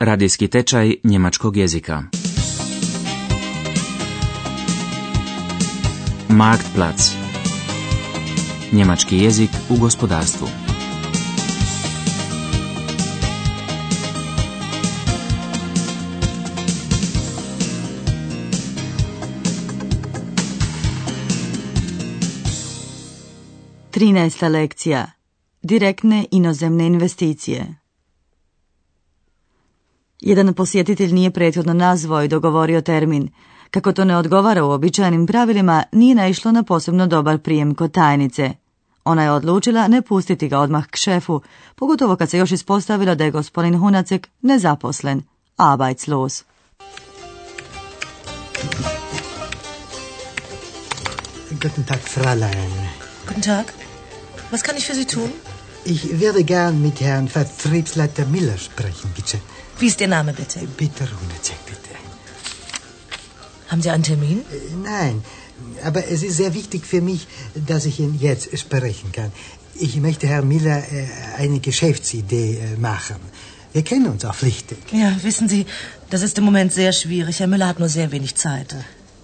Radijski tečaj njemačkog jezika. Marktplatz. Njemački jezik u gospodarstvu. Trinaesta lekcija. Direktne inozemne investicije. Jedan posjetitelj nije prethodno nazvao i dogovorio termin. Kako to ne odgovara u običajnim pravilima, nije naišlo na posebno dobar prijem kod tajnice. Ona je odlučila ne pustiti ga odmah k šefu, pogotovo kad se još ispostavilo da je gospodin Hunacek nezaposlen, arbeitslos. Guten Tag, Fräulein. Guten Tag. Was kann ich für Sie tun? Ich würde gern mit Herrn Vertriebsleiter Miller sprechen, bitte. Wie ist Ihr Name bitte? Bitte, Runezek, bitte. Haben Sie einen Termin? Äh, Nein, aber es ist sehr wichtig für mich, dass ich ihn jetzt sprechen kann. Ich möchte Herrn Miller äh, eine Geschäftsidee äh, machen. Wir kennen uns auch flüchtig. Ja, wissen Sie, das ist im Moment sehr schwierig. Herr Müller hat nur sehr wenig Zeit.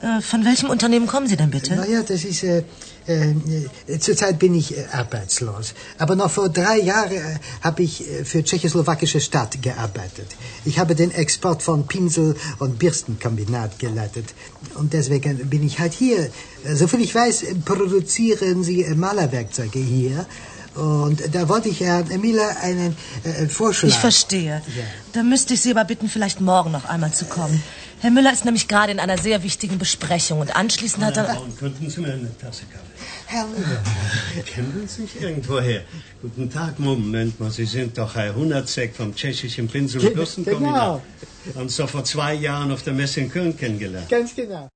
Äh, von welchem Unternehmen kommen Sie denn bitte? Naja, das ist. Äh, äh, zurzeit bin ich äh, arbeitslos. Aber noch vor drei Jahren äh, habe ich äh, für tschechoslowakische Stadt gearbeitet. Ich habe den Export von Pinsel- und Bürstenkombinat geleitet. Und deswegen bin ich halt hier. Soviel ich weiß, produzieren Sie Malerwerkzeuge hier. Und da wollte ich Herrn Miller einen äh, Vorschlag. Ich verstehe. Ja. Dann müsste ich Sie aber bitten, vielleicht morgen noch einmal zu kommen. Herr Müller ist nämlich gerade in einer sehr wichtigen Besprechung und anschließend hat er... Und könnten Sie mir eine Tasse Kaffee? Herr Miller. Kennen Sie sich irgendwoher? Guten Tag, Moment mal, Sie sind doch Herr Hundertzek vom tschechischen Pinsel- und Ge- Bürstenkombinat. Und so vor zwei Jahren auf der Messe in Köln kennengelernt. Ganz genau.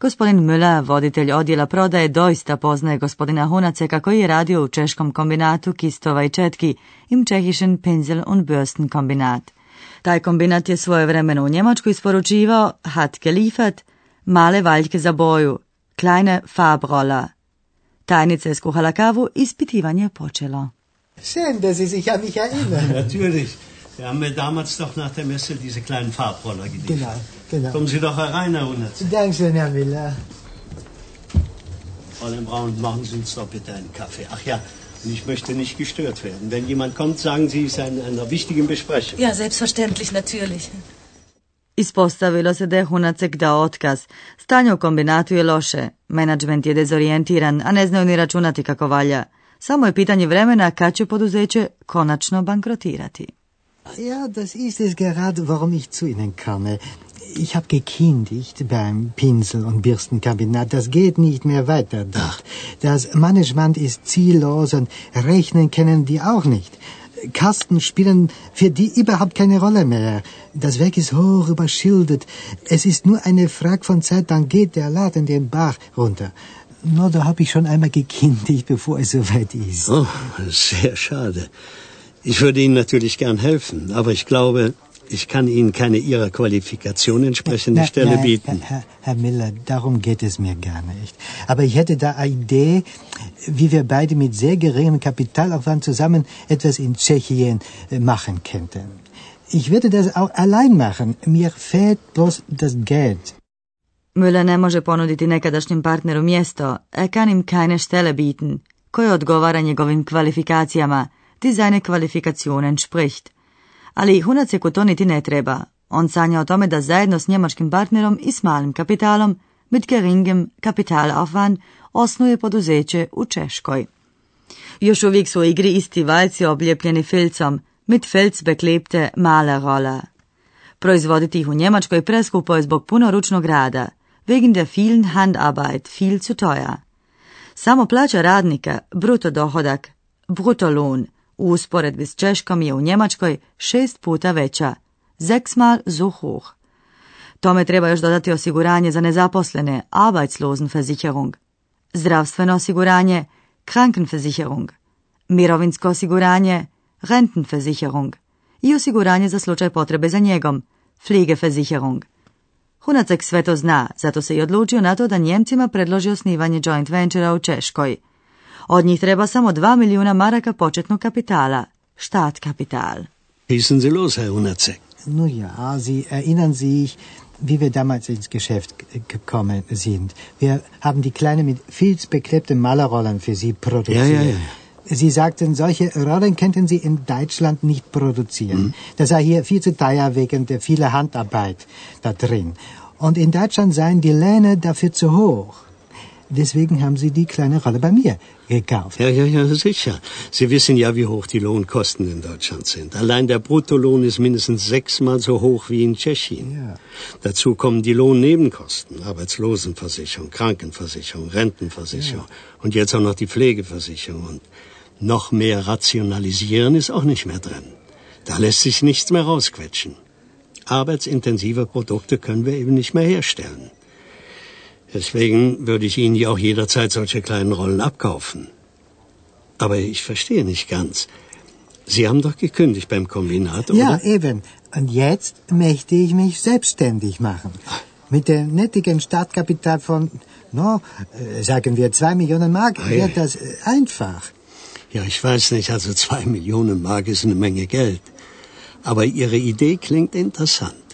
Gospodin Müller, voditelj odjela prodaje, doista poznaje gospodina Hunaceka koji je radio u češkom kombinatu Kistova i Četki, im Čehišen Pinsel und Bürsten kombinat. Taj kombinat je svojevremeno u Njemačku isporučivao hat geliefert, male valjke za boju, kleine Farbroller. Tajnica je skuhala kavu, ispitivanje je počelo. Schön, dass Sie sich an mich erinnern. Natürlich. Sie haben mir damals doch nach der Messe diese kleinen Farbroller geliefert. Genau, genau. Kommen Sie doch herein, Herr Hundertzek. Dankeschön, Herr Miller. Fräulein Braun, machen Sie uns doch bitte einen Kaffee. Ach ja, und ich möchte nicht gestört werden. Wenn jemand kommt, sagen Sie, es ist in einer wichtigen Besprechung. Ja, selbstverständlich, natürlich. Ispostavilo se da je Hunacek dao otkaz. Stanje u kombinatu je loše. Menadžment je dezorijentiran, a ne znaju ni računati kako valja. Samo je pitanje vremena kad će poduzeće konačno bankrotirati. Ja, das ist es gerade, warum ich zu Ihnen komme. Ich habe gekündigt beim Pinsel- und Bürstenkabinett. Das geht nicht mehr weiter dort. Das Management ist ziellos und rechnen können die auch nicht. Kasten spielen für die überhaupt keine Rolle mehr. Das Werk ist hoch überschildert. Es ist nur eine Frage von Zeit, dann geht der Laden den Bach runter. Nur da habe ich schon einmal gekündigt, bevor es soweit ist. Oh, sehr schade. Ich würde Ihnen natürlich gern helfen, aber ich glaube, ich kann Ihnen keine Ihrer Qualifikation entsprechende Na, Stelle nein, bieten. Herr, Herr Miller, darum geht es mir gar nicht. Aber ich hätte da eine Idee, wie wir beide mit sehr geringem Kapitalaufwand zusammen etwas in Tschechien äh, machen könnten. Ich würde das auch allein machen. Mir fehlt bloß das Geld. Müller ne može ponuditi nekadašnjem partneru mjesto, er kann ihm keine Stelle bieten, koje odgovara njegovim kvalifikacijama, die seine Qualifikationen spricht. Ali Hunaceku to niti ne treba. On sanja o tome da zajedno s njemačkim partnerom i s malim kapitalom, mit geringem Kapitalaufwand, osnuje poduzeće u Češkoj. Još uvijek su u igri isti valjci oblijepljeni filcom, mit Filz beklebte Malerroller. Proizvoditi ih u Njemačkoj preskupo je zbog puno ručnog rada, wegen der vielen Handarbeit viel zu teuer. Samo plaća radnika, bruto dohodak, brutolohn, u usporedbi s Češkom je u Njemačkoj šest puta veća, sechsmal so hoch. Tome treba još dodati osiguranje za nezaposlene, Arbeitslosenversicherung, zdravstveno osiguranje, Krankenversicherung, mirovinsko osiguranje, Rentenversicherung i osiguranje za slučaj potrebe za njegom, Pflegeversicherung. Hunacek sve to zna, zato se i odlučio na to da Njemcima predloži osnivanje joint ventura u Češkoj. Od njih treba samo 2 milijuna maraka početnog kapitala, štat kapital. Schießen Sie los, Herr Hundertzek. Nun ja, Sie erinnern sich, wie wir damals ins Geschäft gekommen sind. Wir haben die Kleine mit filzbeklebten Malerrollen für Sie produziert. Ja, ja, ja. Sie sagten, solche Rollen könnten Sie in Deutschland nicht produzieren. Mhm. Das sei hier viel zu teuer wegen der vielen Handarbeit da drin. Und in Deutschland seien die Löhne dafür zu hoch. Deswegen haben Sie die kleine Rolle bei mir gekauft. Ja, ja, ja, sicher. Sie wissen ja, wie hoch die Lohnkosten in Deutschland sind. Allein der Bruttolohn ist mindestens sechsmal so hoch wie in Tschechien. Ja. Dazu kommen die Lohnnebenkosten, Arbeitslosenversicherung, Krankenversicherung, Rentenversicherung und jetzt auch noch die Pflegeversicherung. Und noch mehr rationalisieren ist auch nicht mehr drin. Da lässt sich nichts mehr rausquetschen. Arbeitsintensive Produkte können wir eben nicht mehr herstellen. Deswegen würde ich Ihnen ja auch jederzeit solche kleinen Rollen abkaufen. Aber ich verstehe nicht ganz. Sie haben doch gekündigt beim Kombinat, oder? Ja, eben. Und jetzt möchte ich mich selbstständig machen. Mit dem nettigen Startkapital von, no, äh, sagen wir zwei Millionen Mark, ja. wird das äh, einfach. Ja, ich weiß nicht, also zwei Millionen Mark ist eine Menge Geld. Aber Ihre Idee klingt interessant.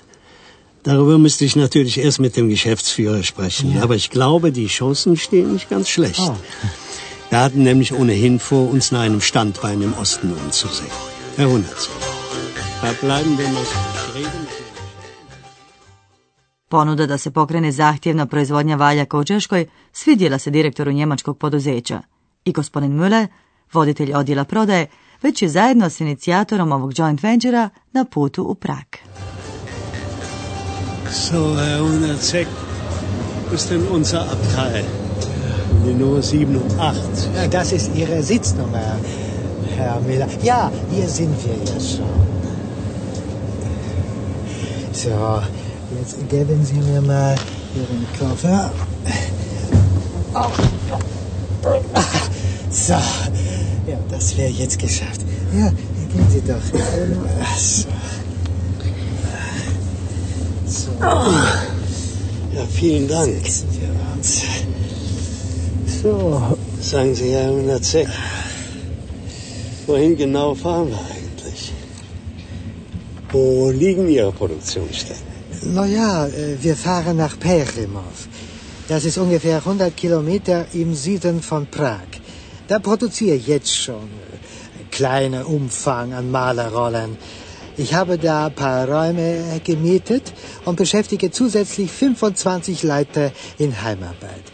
Darüber müsste ich natürlich erst mit dem Geschäftsführer sprechen. Aber ich glaube, die Chancen stehen nicht ganz schlecht. Oh. Wir hatten nämlich ohnehin vor, uns nach einem Standbein im Osten umzusehen. Herr Hundertz, verbleiben wir mal streben. Ponuda da se pokrene zahtjevna proizvodnja valjaka u Češkoj svidjela se direktoru njemačkog poduzeća i gospodin Müller, voditelj odjela prodaje, već je zajedno s inicijatorom ovog joint ventura na putu u Prag. So, Herr Hundertz, wo ist denn unser Abteil? Die Nummer 7 und 8. Ja, das ist Ihre Sitznummer, Herr Miller. Ja, hier sind wir ja schon. So, jetzt geben Sie mir mal Ihren Koffer. So, ja, das wäre jetzt geschafft. Ja, gehen Sie doch. So. So, Ja, vielen Dank. So, sagen Sie, Herr Hundertz, wohin genau fahren wir eigentlich? Wo liegen Ihre Produktionsstätten? Na ja, äh, wir fahren nach Perimov. Das ist ungefähr 100 Kilometer im Süden von Prag. Da produziere ich jetzt schon äh, kleiner Umfang an Malerrollen. Ich habe da ein paar Räume gemietet und beschäftige zusätzlich 25 Leute in Heimarbeit.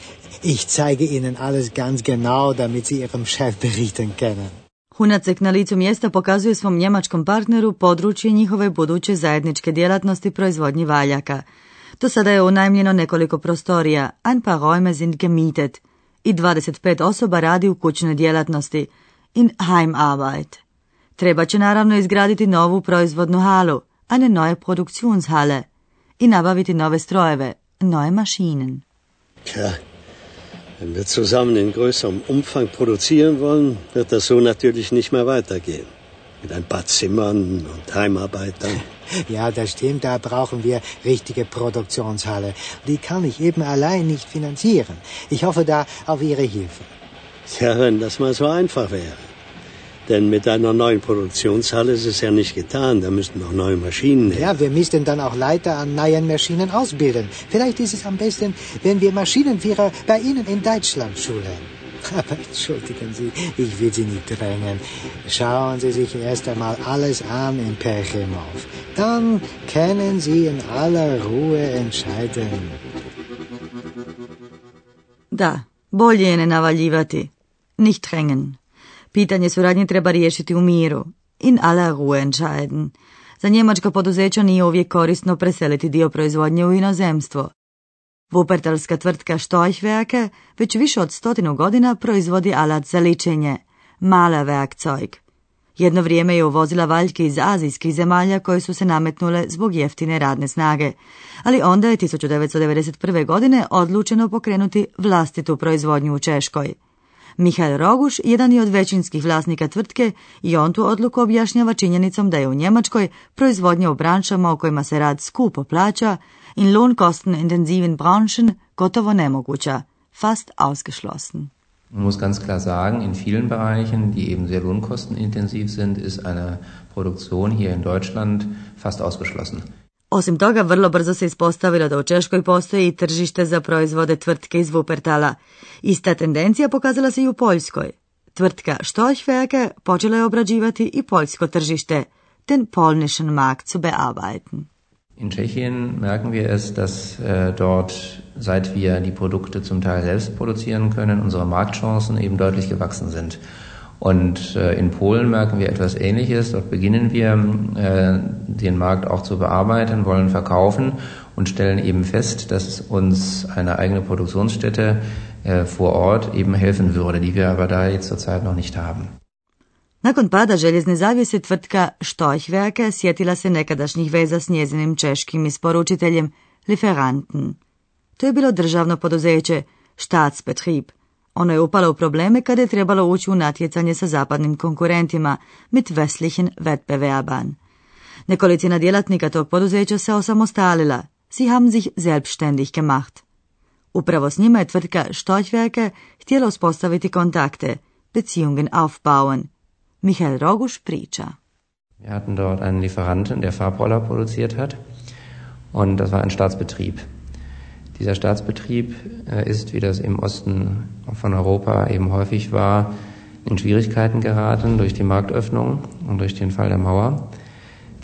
Ich zeige Ihnen alles ganz genau, damit Sie Ihrem Chef berichten können. Hunacek na licu mjesta pokazuje svom njemačkom partneru područje njihove buduće zajedničke djelatnosti proizvodnji valjaka. Do sada je unajmljeno nekoliko prostorija, ein paar Räume sind gemietet, i 25 osoba radi u kućnoj djelatnosti, in Heimarbeit. Treba će naravno izgraditi novu proizvodnu halu, eine neue Produktionshalle, i nabaviti nove strojeve, neue Maschinen. Tja, wenn wir zusammen in größerem Umfang produzieren wollen, wird das so natürlich nicht mehr weitergehen. Mit ein paar Zimmern und Heimarbeitern. Ja, das stimmt, da brauchen wir richtige Produktionshalle. Die kann ich eben allein nicht finanzieren. Ich hoffe da auf Ihre Hilfe. Ja, wenn das mal so einfach wäre. Denn mit einer neuen Produktionshalle ist es ja nicht getan. Da müssten noch neue Maschinen her. Ja, wir müssten dann auch Leiter an neuen Maschinen ausbilden. Vielleicht ist es am besten, wenn wir Maschinenführer bei Ihnen in Deutschland schulen. Aber entschuldigen Sie, ich will Sie nicht drängen. Schauen Sie sich erst einmal alles an in Perchimov. Dann können Sie in aller Ruhe entscheiden. Da, bolje je ne navaljivati. Nicht drängen. Pitanje suradnje treba riješiti u miru. In aller Ruhe entscheiden. Za njemačka poduzeća nije uvijek korisno preseliti dio proizvodnje u inozemstvo. Vupertalska tvrtka Storchwerke već više od stotinu godina proizvodi alat za ličenje, mala Werkzeug. Jedno vrijeme je uvozila valjke iz azijskih zemalja koje su se nametnule zbog jeftine radne snage, ali onda je 1991. godine odlučeno pokrenuti vlastitu proizvodnju u Češkoj. Mihael Roguš jedan je od većinskih vlasnika tvrtke i on tu odluku objašnjava činjenicom da je u Njemačkoj proizvodnja u branšama u kojima se rad skupo plaća in lohnkostenintensiven Branchen gotovo nemoguća, fast ausgeschlossen. Man muss ganz klar sagen, in vielen Bereichen, die eben sehr lohnkostenintensiv sind, ist eine Produktion hier in Deutschland fast ausgeschlossen. Osim toga, vrlo brzo se ispostavilo da u Češkoj postoji i tržište za proizvode tvrtke iz Wuppertala. Ista tendencija pokazala se i u Poljskoj. Tvrtka Storchwerke počela je obrađivati i poljsko tržište, den polnischen Markt zu bearbeiten. In Tschechien merken wir es, dass äh, dort, seit wir die Produkte zum Teil selbst produzieren können, unsere Marktchancen eben deutlich gewachsen sind. Und äh, in Polen merken wir etwas Ähnliches. Dort beginnen wir, äh, den Markt auch zu bearbeiten, wollen verkaufen und stellen eben fest, dass uns eine eigene Produktionsstätte äh, vor Ort eben helfen würde, die wir aber da jetzt zurzeit noch nicht haben. Nakon pada željezne zavjese tvrtka Štojhverke sjetila se nekadašnjih veza s njezinim češkim isporučiteljem Lieferanten. To je bilo državno poduzeće Staatsbetrieb, ono je upalo u probleme kada je trebalo ući u natjecanje sa zapadnim konkurentima mit westlichen Wettbewerbern. Nekolicina djelatnika tog poduzeća se osamostalila. Sie haben sich selbstständig gemacht. Upravo s njima je tvrtka Stochwerke htjela uspostaviti kontakte, Beziehungen aufbauen. Michael Roguš priča. Wir hatten dort einen Lieferanten, der Farbroller produziert hat. Und das war ein Staatsbetrieb. Dieser Staatsbetrieb äh, ist, wie das im Osten von Europa eben häufig war, in Schwierigkeiten geraten durch die Marktöffnung und durch den Fall der Mauer.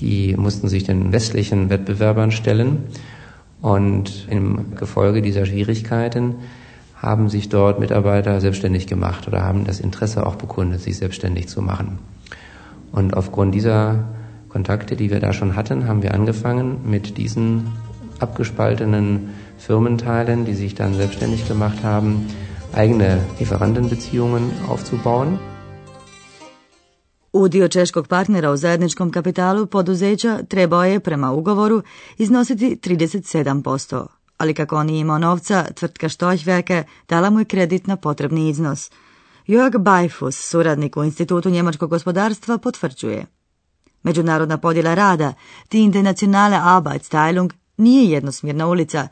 Die mussten sich den westlichen Wettbewerbern stellen und im Gefolge dieser Schwierigkeiten haben sich dort Mitarbeiter selbstständig gemacht oder haben das Interesse auch bekundet, sich selbstständig zu machen. Und aufgrund dieser Kontakte, die wir da schon hatten, haben wir angefangen, mit diesen abgespaltenen Firmenteilen, die sich dann selbstständig gemacht haben, eigene Lieferantenbeziehungen aufzubauen. Udio češkog partnera u zajedničkom kapitalu poduzeća trebao je prema ugovoru iznositi 37%, ali kako on nije imao novca, tvrtka Stochwerke dala mu je kredit na potrebni iznos. Jörg Bajfus, suradnik u Institutu njemačkog gospodarstva, potvrđuje. Međunarodna podjela rada, ti internacionale Arbeitsteilung, nije jednosmjerna ulica.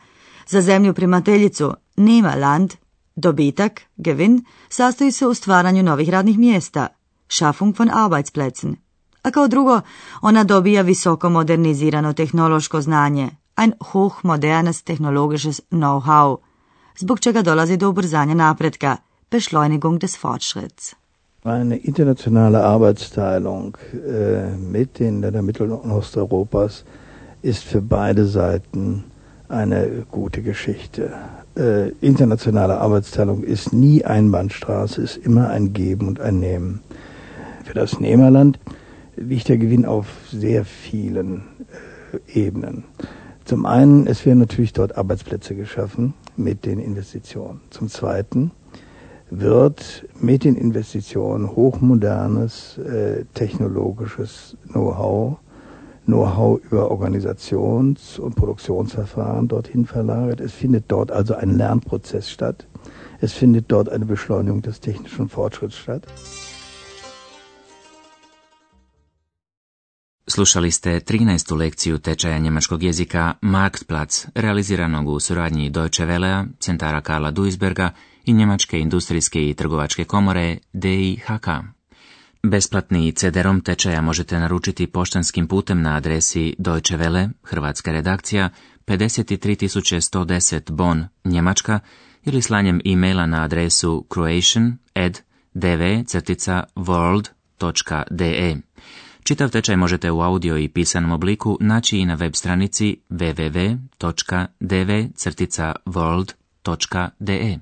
Za zemlju primateljicu nema land, dobitak, Gewinn, sastoji se u stvaranju novih radnih mjesta, Schaffung von Arbeitsplätzen. A kao drugo, ona dobija visoko modernizirano tehnološko znanje, ein hochmodernes technologisches Know-how, zbog čega dolazi do ubrzanja napretka, Beschleunigung des Fortschritts. Eine internationale Arbeitsteilung äh, mit den Ländern Mittel- und Osteuropas ist für beide Seiten eine gute Geschichte. Äh, internationale Arbeitsteilung ist nie Einbahnstraße, ist immer ein Geben und ein Nehmen. Für das Nehmerland liegt der Gewinn auf sehr vielen äh, Ebenen. Zum einen, es werden natürlich dort Arbeitsplätze geschaffen mit den Investitionen. Zum zweiten wird mit den Investitionen hochmodernes äh, technologisches Know-how Know-how über Organisations- und Produktionsverfahren dorthin verlagert. Es findet dort also ein Lernprozess statt. Es findet dort eine Beschleunigung des technischen Fortschritts statt. Slušali ste 13. lekciju tečaja njemačkog jezika Marktplatz, realiziranog u suradnji Deutsche Wellea, centara Karla Duisberga i Njemačke industrijske i trgovačke komore DIHK. Besplatni CD-rom tečaja možete naručiti poštanskim putem na adresi Deutsche Welle, hrvatska redakcija, 53110 Bonn, Njemačka, ili slanjem e-maila na adresu croatian.dv.world.de. Čitav tečaj možete u audio i pisanom obliku naći i na web stranici www.dv.world.de.